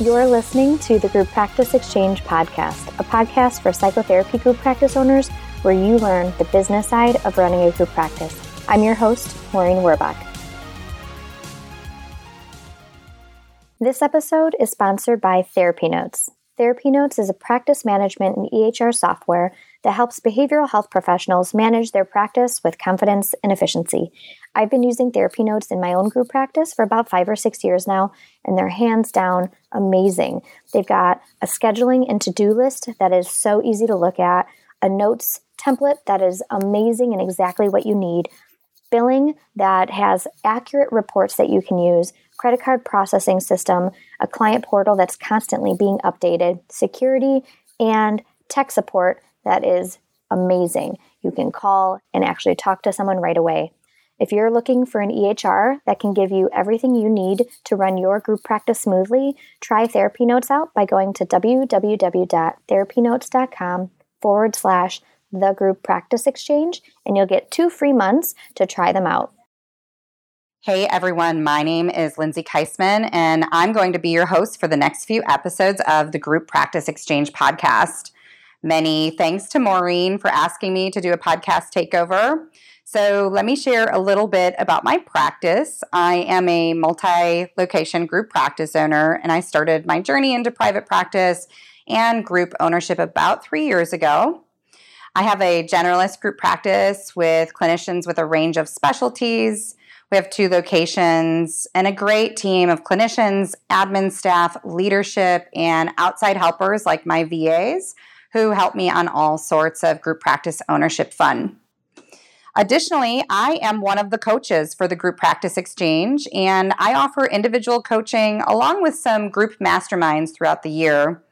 You're listening to the Group Practice Exchange podcast, a podcast for psychotherapy group practice owners where you learn the business side of running a group practice. I'm your host, Maureen Werrbach. This episode is sponsored by Therapy Notes. Therapy Notes is a practice management and EHR software that helps behavioral health professionals manage their practice with confidence and efficiency. I've been using Therapy Notes in my own group practice for about five or six years now, and they're hands down amazing. They've got a scheduling and to do list that is so easy to look at, a notes template that is amazing and exactly what you need, billing that has accurate reports that you can use, credit card processing system, a client portal that's constantly being updated, security, and tech support that is amazing. You can call and actually talk to someone right away. If you're looking for an EHR that can give you everything you need to run your group practice smoothly, try Therapy Notes out by going to www.therapynotes.com forward slash the group practice exchange, and you'll get two free months to try them out. Hey everyone, my name is Lindsay Keisman, and I'm going to be your host for the next few episodes of the Group Practice Exchange podcast. Many thanks to Maureen for asking me to do a podcast takeover. So, let me share a little bit about my practice. I am a multi location group practice owner, and I started my journey into private practice and group ownership about three years ago. I have a generalist group practice with clinicians with a range of specialties. We have two locations and a great team of clinicians, admin staff, leadership, and outside helpers like my VAs who help me on all sorts of group practice ownership fun. Additionally, I am one of the coaches for the Group Practice Exchange, and I offer individual coaching along with some group masterminds throughout the year.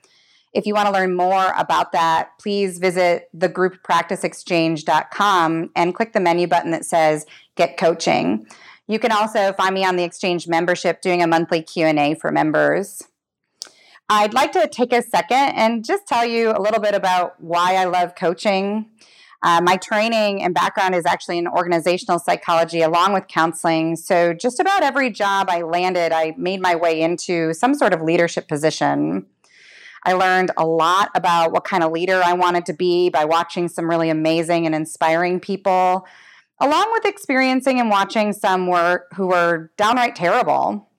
If you want to learn more about that, please visit thegrouppracticeexchange.com and click the menu button that says Get Coaching. You can also find me on the Exchange membership doing a monthly Q&A for members. I'd like to take a second and just tell you a little bit about why I love coaching. Uh, my training and background is actually in organizational psychology along with counseling. So, just about every job I landed, I made my way into some sort of leadership position. I learned a lot about what kind of leader I wanted to be by watching some really amazing and inspiring people, along with experiencing and watching some work who were downright terrible.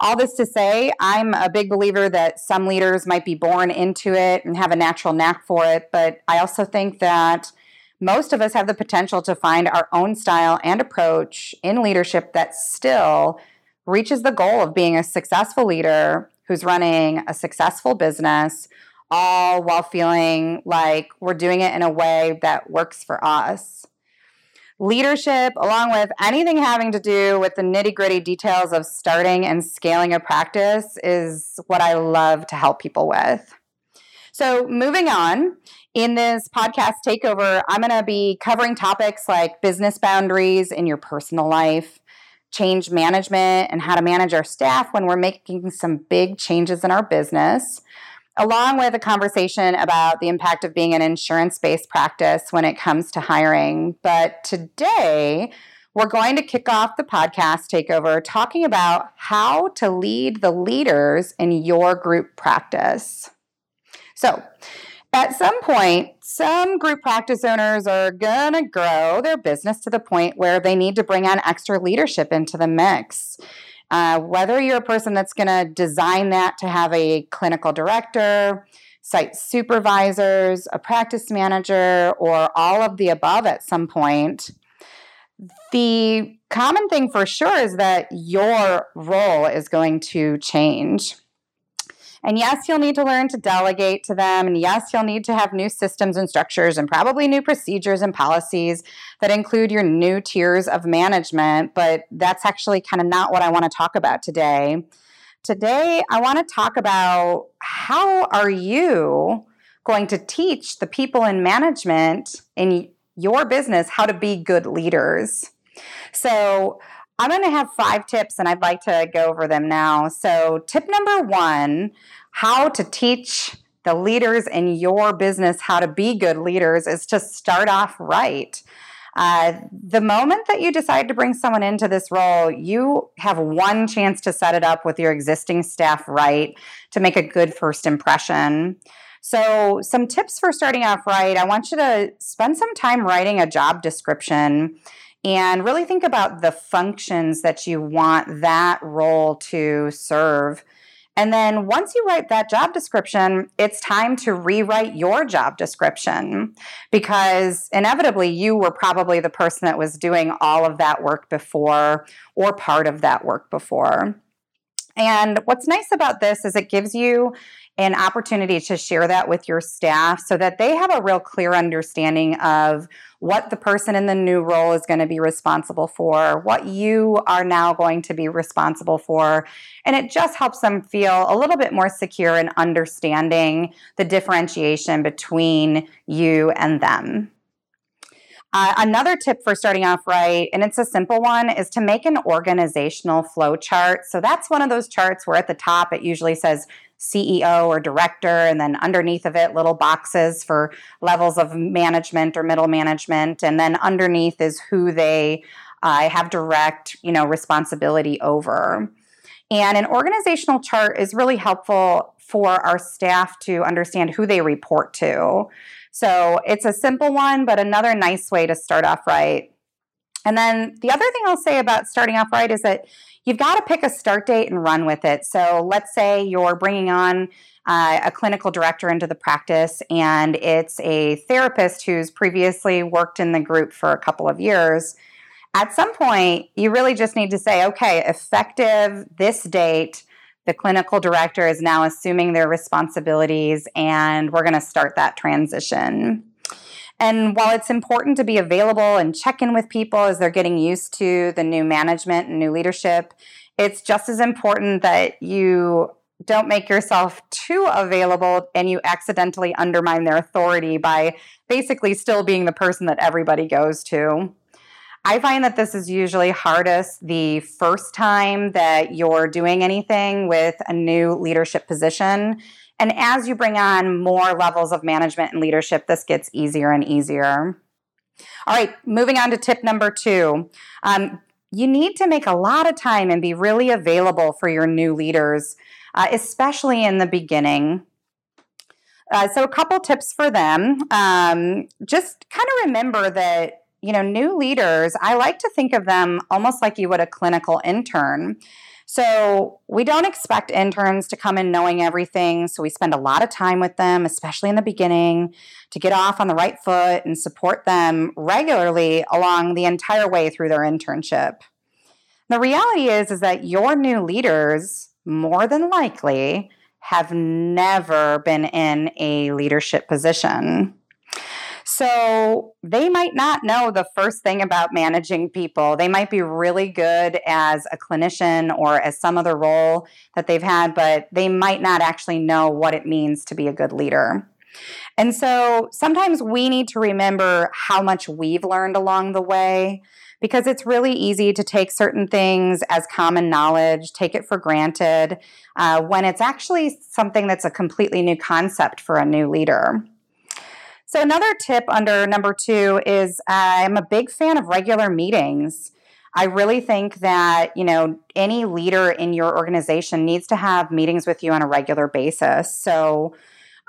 All this to say, I'm a big believer that some leaders might be born into it and have a natural knack for it, but I also think that most of us have the potential to find our own style and approach in leadership that still reaches the goal of being a successful leader who's running a successful business, all while feeling like we're doing it in a way that works for us leadership, along with anything having to do with the nitty gritty details of starting and scaling a practice, is what I love to help people with. So, moving on, in this podcast takeover, I'm going to be covering topics like business boundaries in your personal life, change management, and how to manage our staff when we're making some big changes in our business along with a conversation about the impact of being an insurance based practice when it comes to hiring. But today, we're going to kick off the podcast takeover talking about how to lead the leaders in your group practice. So, at some point, some group practice owners are going to grow their business to the point where they need to bring on extra leadership into the mix. Uh, whether you're a person that's going to design that to have a clinical director, site supervisors, a practice manager, or all of the above at some point, the common thing for sure is that your role is going to change. And yes, you'll need to learn to delegate to them. And yes, you'll need to have new systems and structures and probably new procedures and policies that include your new tiers of management. But that's actually kind of not what I want to talk about today. Today, I want to talk about how are you going to teach the people in management in your business how to be good leaders. So, I'm going to have five tips and I'd like to go over them now. So, tip number one how to teach the leaders in your business how to be good leaders is to start off right. Uh, the moment that you decide to bring someone into this role, you have one chance to set it up with your existing staff right to make a good first impression. So, some tips for starting off right I want you to spend some time writing a job description and really think about the functions that you want that role to serve. And then once you write that job description, it's time to rewrite your job description because inevitably you were probably the person that was doing all of that work before or part of that work before. And what's nice about this is it gives you an opportunity to share that with your staff so that they have a real clear understanding of what the person in the new role is going to be responsible for, what you are now going to be responsible for. And it just helps them feel a little bit more secure in understanding the differentiation between you and them. Uh, another tip for starting off right, and it's a simple one, is to make an organizational flow chart. So that's one of those charts where at the top it usually says CEO or director, and then underneath of it, little boxes for levels of management or middle management. And then underneath is who they uh, have direct, you know, responsibility over. And an organizational chart is really helpful for our staff to understand who they report to. So it's a simple one, but another nice way to start off right. And then the other thing I'll say about starting off right is that you've got to pick a start date and run with it. So let's say you're bringing on uh, a clinical director into the practice and it's a therapist who's previously worked in the group for a couple of years. At some point, you really just need to say, okay, effective this date, the clinical director is now assuming their responsibilities, and we're going to start that transition. And while it's important to be available and check in with people as they're getting used to the new management and new leadership, it's just as important that you don't make yourself too available and you accidentally undermine their authority by basically still being the person that everybody goes to. I find that this is usually hardest the first time that you're doing anything with a new leadership position. And as you bring on more levels of management and leadership, this gets easier and easier. All right, moving on to tip number two. Um, you need to make a lot of time and be really available for your new leaders, uh, especially in the beginning. Uh, so, a couple tips for them. Um, just kind of remember that you know, new leaders, I like to think of them almost like you would a clinical intern. So we don't expect interns to come in knowing everything. So we spend a lot of time with them, especially in the beginning, to get off on the right foot and support them regularly along the entire way through their internship. The reality is, is that your new leaders, more than likely, have never been in a leadership position. So they might not know the first thing about managing people. They might be really good as a clinician or as some other role that they've had, but they might not actually know what it means to be a good leader. And so sometimes we need to remember how much we've learned along the way because it's really easy to take certain things as common knowledge, take it for granted, uh, when it's actually something that's a completely new concept for a new leader. So, another tip under number two is I'm a big fan of regular meetings. I really think that, you know, any leader in your organization needs to have meetings with you on a regular basis. So,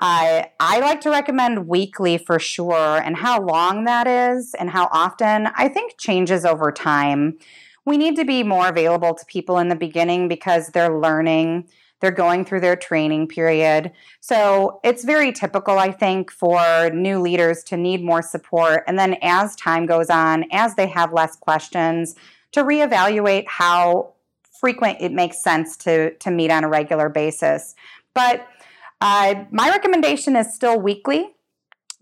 I I like to recommend weekly for sure, and how long that is and how often I think changes over time. We need to be more available to people in the beginning because they're learning they're going through their training period. So it's very typical, I think, for new leaders to need more support. And then as time goes on, as they have less questions, to reevaluate how frequent it makes sense to, to meet on a regular basis. But uh, my recommendation is still weekly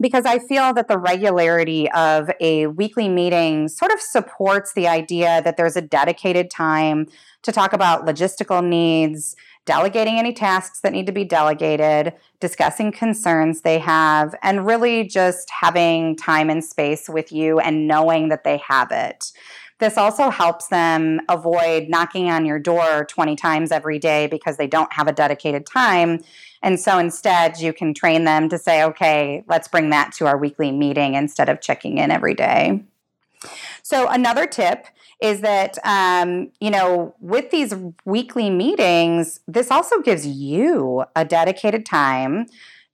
because I feel that the regularity of a weekly meeting sort of supports the idea that there's a dedicated time to talk about logistical needs, delegating any tasks that need to be delegated, discussing concerns they have, and really just having time and space with you and knowing that they have it. This also helps them avoid knocking on your door 20 times every day because they don't have a dedicated time. And so instead, you can train them to say, okay, let's bring that to our weekly meeting instead of checking in every day. So, another tip is that, um, you know, with these weekly meetings, this also gives you a dedicated time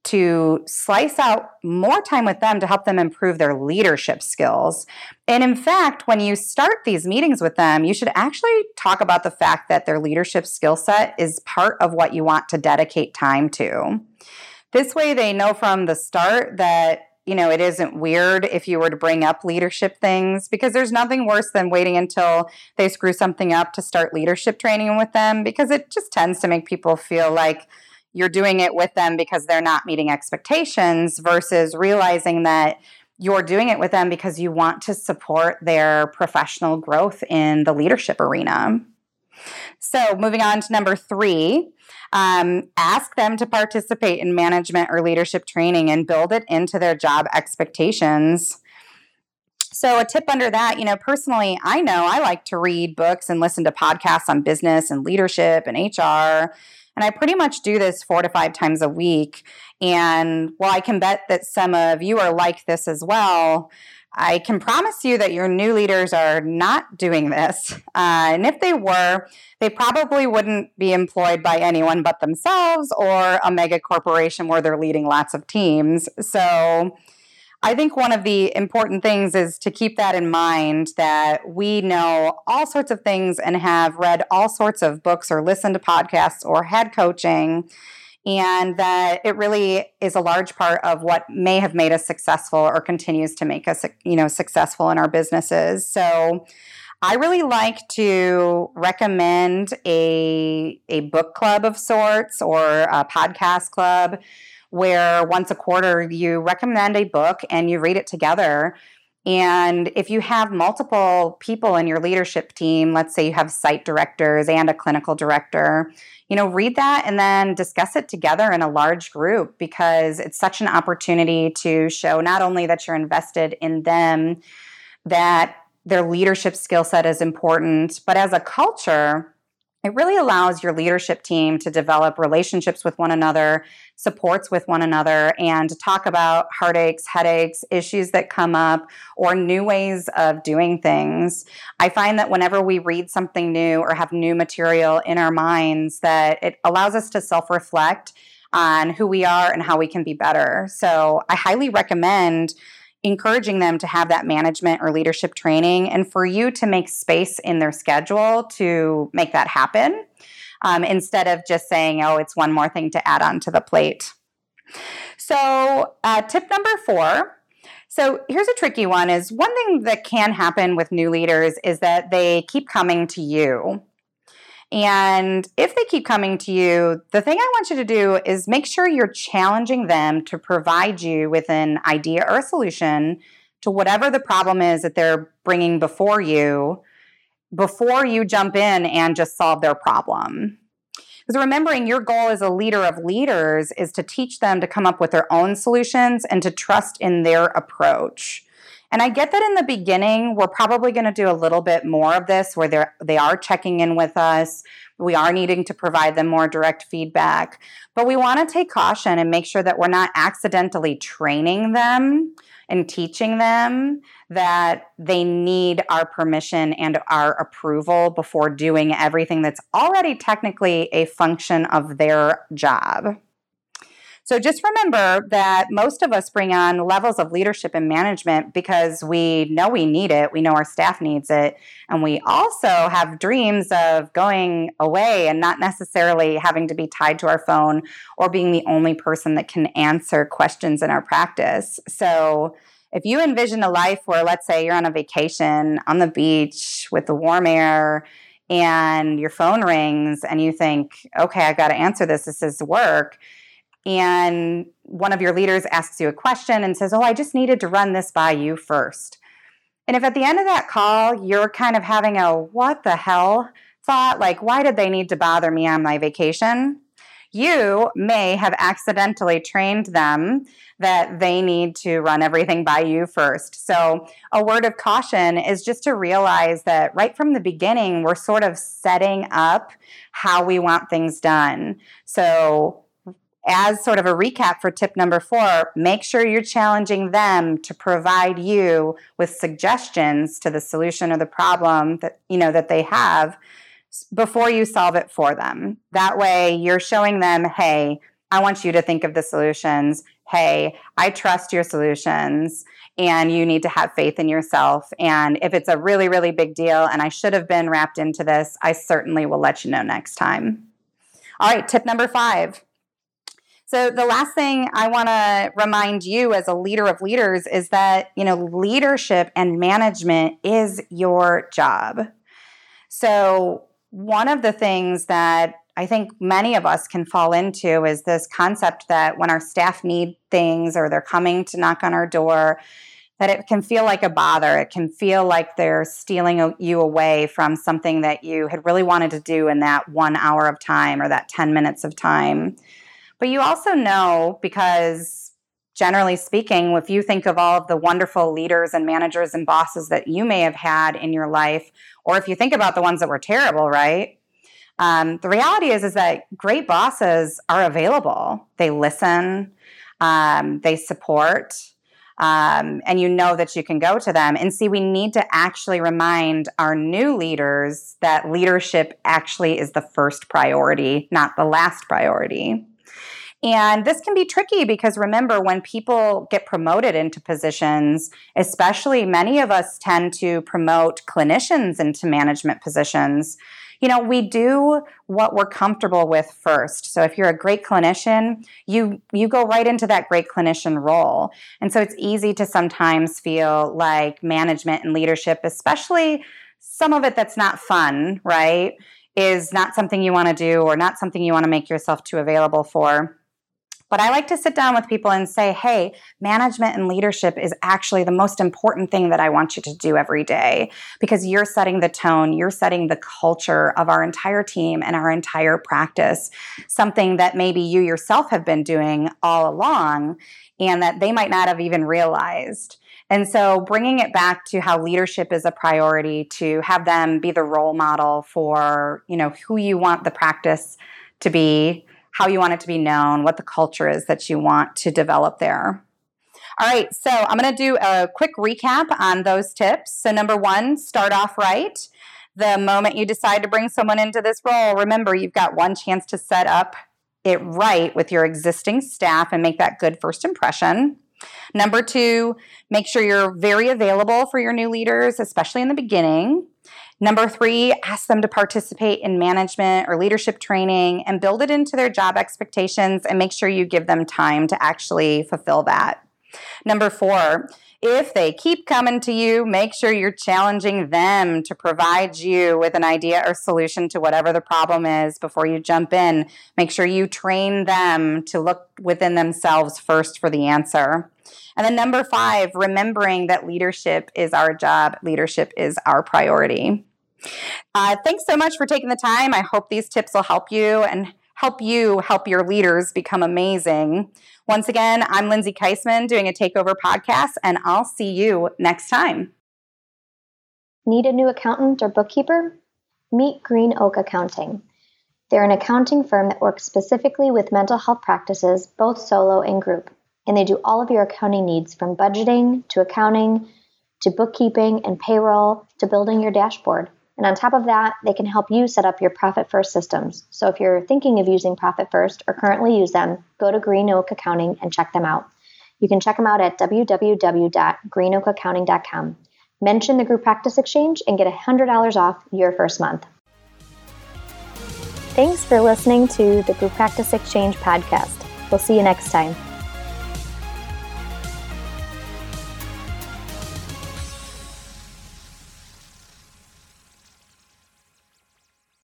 to slice out more time with them to help them improve their leadership skills. And in fact, when you start these meetings with them, you should actually talk about the fact that their leadership skill set is part of what you want to dedicate time to. This way, they know from the start that you know, it isn't weird if you were to bring up leadership things because there's nothing worse than waiting until they screw something up to start leadership training with them because it just tends to make people feel like you're doing it with them because they're not meeting expectations versus realizing that you're doing it with them because you want to support their professional growth in the leadership arena. So, moving on to number three, um, ask them to participate in management or leadership training and build it into their job expectations. So, a tip under that, you know, personally, I know I like to read books and listen to podcasts on business and leadership and HR. And I pretty much do this four to five times a week. And while I can bet that some of you are like this as well, I can promise you that your new leaders are not doing this. Uh, and if they were, they probably wouldn't be employed by anyone but themselves or a mega corporation where they're leading lots of teams. So, I think one of the important things is to keep that in mind that we know all sorts of things and have read all sorts of books or listened to podcasts or had coaching and that it really is a large part of what may have made us successful or continues to make us you know successful in our businesses. So I really like to recommend a a book club of sorts or a podcast club where once a quarter you recommend a book and you read it together. And if you have multiple people in your leadership team, let's say you have site directors and a clinical director, you know, read that and then discuss it together in a large group because it's such an opportunity to show not only that you're invested in them, that their leadership skill set is important, but as a culture, it really allows your leadership team to develop relationships with one another, supports with one another, and to talk about heartaches, headaches, issues that come up, or new ways of doing things. I find that whenever we read something new or have new material in our minds, that it allows us to self reflect on who we are and how we can be better. So I highly recommend encouraging them to have that management or leadership training and for you to make space in their schedule to make that happen um, instead of just saying, oh, it's one more thing to add on to the plate. So, uh, tip number four. So, here's a tricky one is one thing that can happen with new leaders is that they keep coming to you and if they keep coming to you, the thing I want you to do is make sure you're challenging them to provide you with an idea or a solution to whatever the problem is that they're bringing before you before you jump in and just solve their problem. Because remembering your goal as a leader of leaders is to teach them to come up with their own solutions and to trust in their approach. And I get that in the beginning, we're probably going to do a little bit more of this where they're, they are checking in with us. We are needing to provide them more direct feedback. But we want to take caution and make sure that we're not accidentally training them and teaching them that they need our permission and our approval before doing everything that's already technically a function of their job. So just remember that most of us bring on levels of leadership and management because we know we need it, we know our staff needs it, and we also have dreams of going away and not necessarily having to be tied to our phone or being the only person that can answer questions in our practice. So if you envision a life where, let's say, you're on a vacation on the beach with the warm air and your phone rings and you think, okay, I've got to answer this, this is work and one of your leaders asks you a question and says, Oh, I just needed to run this by you first. And if at the end of that call, you're kind of having a what the hell thought, like, why did they need to bother me on my vacation? You may have accidentally trained them that they need to run everything by you first. So, a word of caution is just to realize that right from the beginning, we're sort of setting up how we want things done. So, as sort of a recap for tip number four, make sure you're challenging them to provide you with suggestions to the solution or the problem that you know that they have before you solve it for them. That way you're showing them, hey, I want you to think of the solutions. Hey, I trust your solutions and you need to have faith in yourself. And if it's a really, really big deal and I should have been wrapped into this, I certainly will let you know next time. All right, tip number five. So the last thing I want to remind you as a leader of leaders is that, you know, leadership and management is your job. So one of the things that I think many of us can fall into is this concept that when our staff need things or they're coming to knock on our door, that it can feel like a bother. It can feel like they're stealing you away from something that you had really wanted to do in that one hour of time or that 10 minutes of time. But you also know because generally speaking, if you think of all of the wonderful leaders and managers and bosses that you may have had in your life, or if you think about the ones that were terrible, right? Um, the reality is is that great bosses are available. They listen, um, they support, um, and you know that you can go to them. And see, we need to actually remind our new leaders that leadership actually is the first priority, not the last priority. And this can be tricky because remember, when people get promoted into positions, especially many of us tend to promote clinicians into management positions you know, we do what we're comfortable with first. So if you're a great clinician, you you go right into that great clinician role. And so it's easy to sometimes feel like management and leadership, especially some of it that's not fun, right? Is not something you want to do or not something you want to make yourself too available for. But I like to sit down with people and say, hey, management and leadership is actually the most important thing that I want you to do every day because you're setting the tone, you're setting the culture of our entire team and our entire practice, something that maybe you yourself have been doing all along and that they might not have even realized. And so bringing it back to how leadership is a priority to have them be the role model for, you know, who you want the practice to be how you want it to be known, what the culture is that you want to develop there. All right, so I'm going to do a quick recap on those tips. So, number one, start off right. The moment you decide to bring someone into this role, remember you've got one chance to set up it right with your existing staff and make that good first impression. Number two, make sure you're very available for your new leaders, especially in the beginning. Number three, ask them to participate in management or leadership training and build it into their job expectations and make sure you give them time to actually fulfill that. Number four, if they keep coming to you, make sure you're challenging them to provide you with an idea or solution to whatever the problem is before you jump in. Make sure you train them to look within themselves first for the answer. And then number five, remembering that leadership is our job, leadership is our priority. Uh, thanks so much for taking the time. I hope these tips will help you and help you help your leaders become amazing. Once again, I'm Lindsay Keisman doing a Takeover podcast, and I'll see you next time. Need a new accountant or bookkeeper? Meet Green Oak Accounting. They're an accounting firm that works specifically with mental health practices, both solo and group and they do all of your accounting needs from budgeting to accounting to bookkeeping and payroll to building your dashboard. And on top of that, they can help you set up your Profit First systems. So if you're thinking of using Profit First or currently use them, go to Green Oak Accounting and check them out. You can check them out at www.greenoakaccounting.com. Mention the Group Practice Exchange and get $100 off your first month. Thanks for listening to the Group Practice Exchange podcast. We'll see you next time.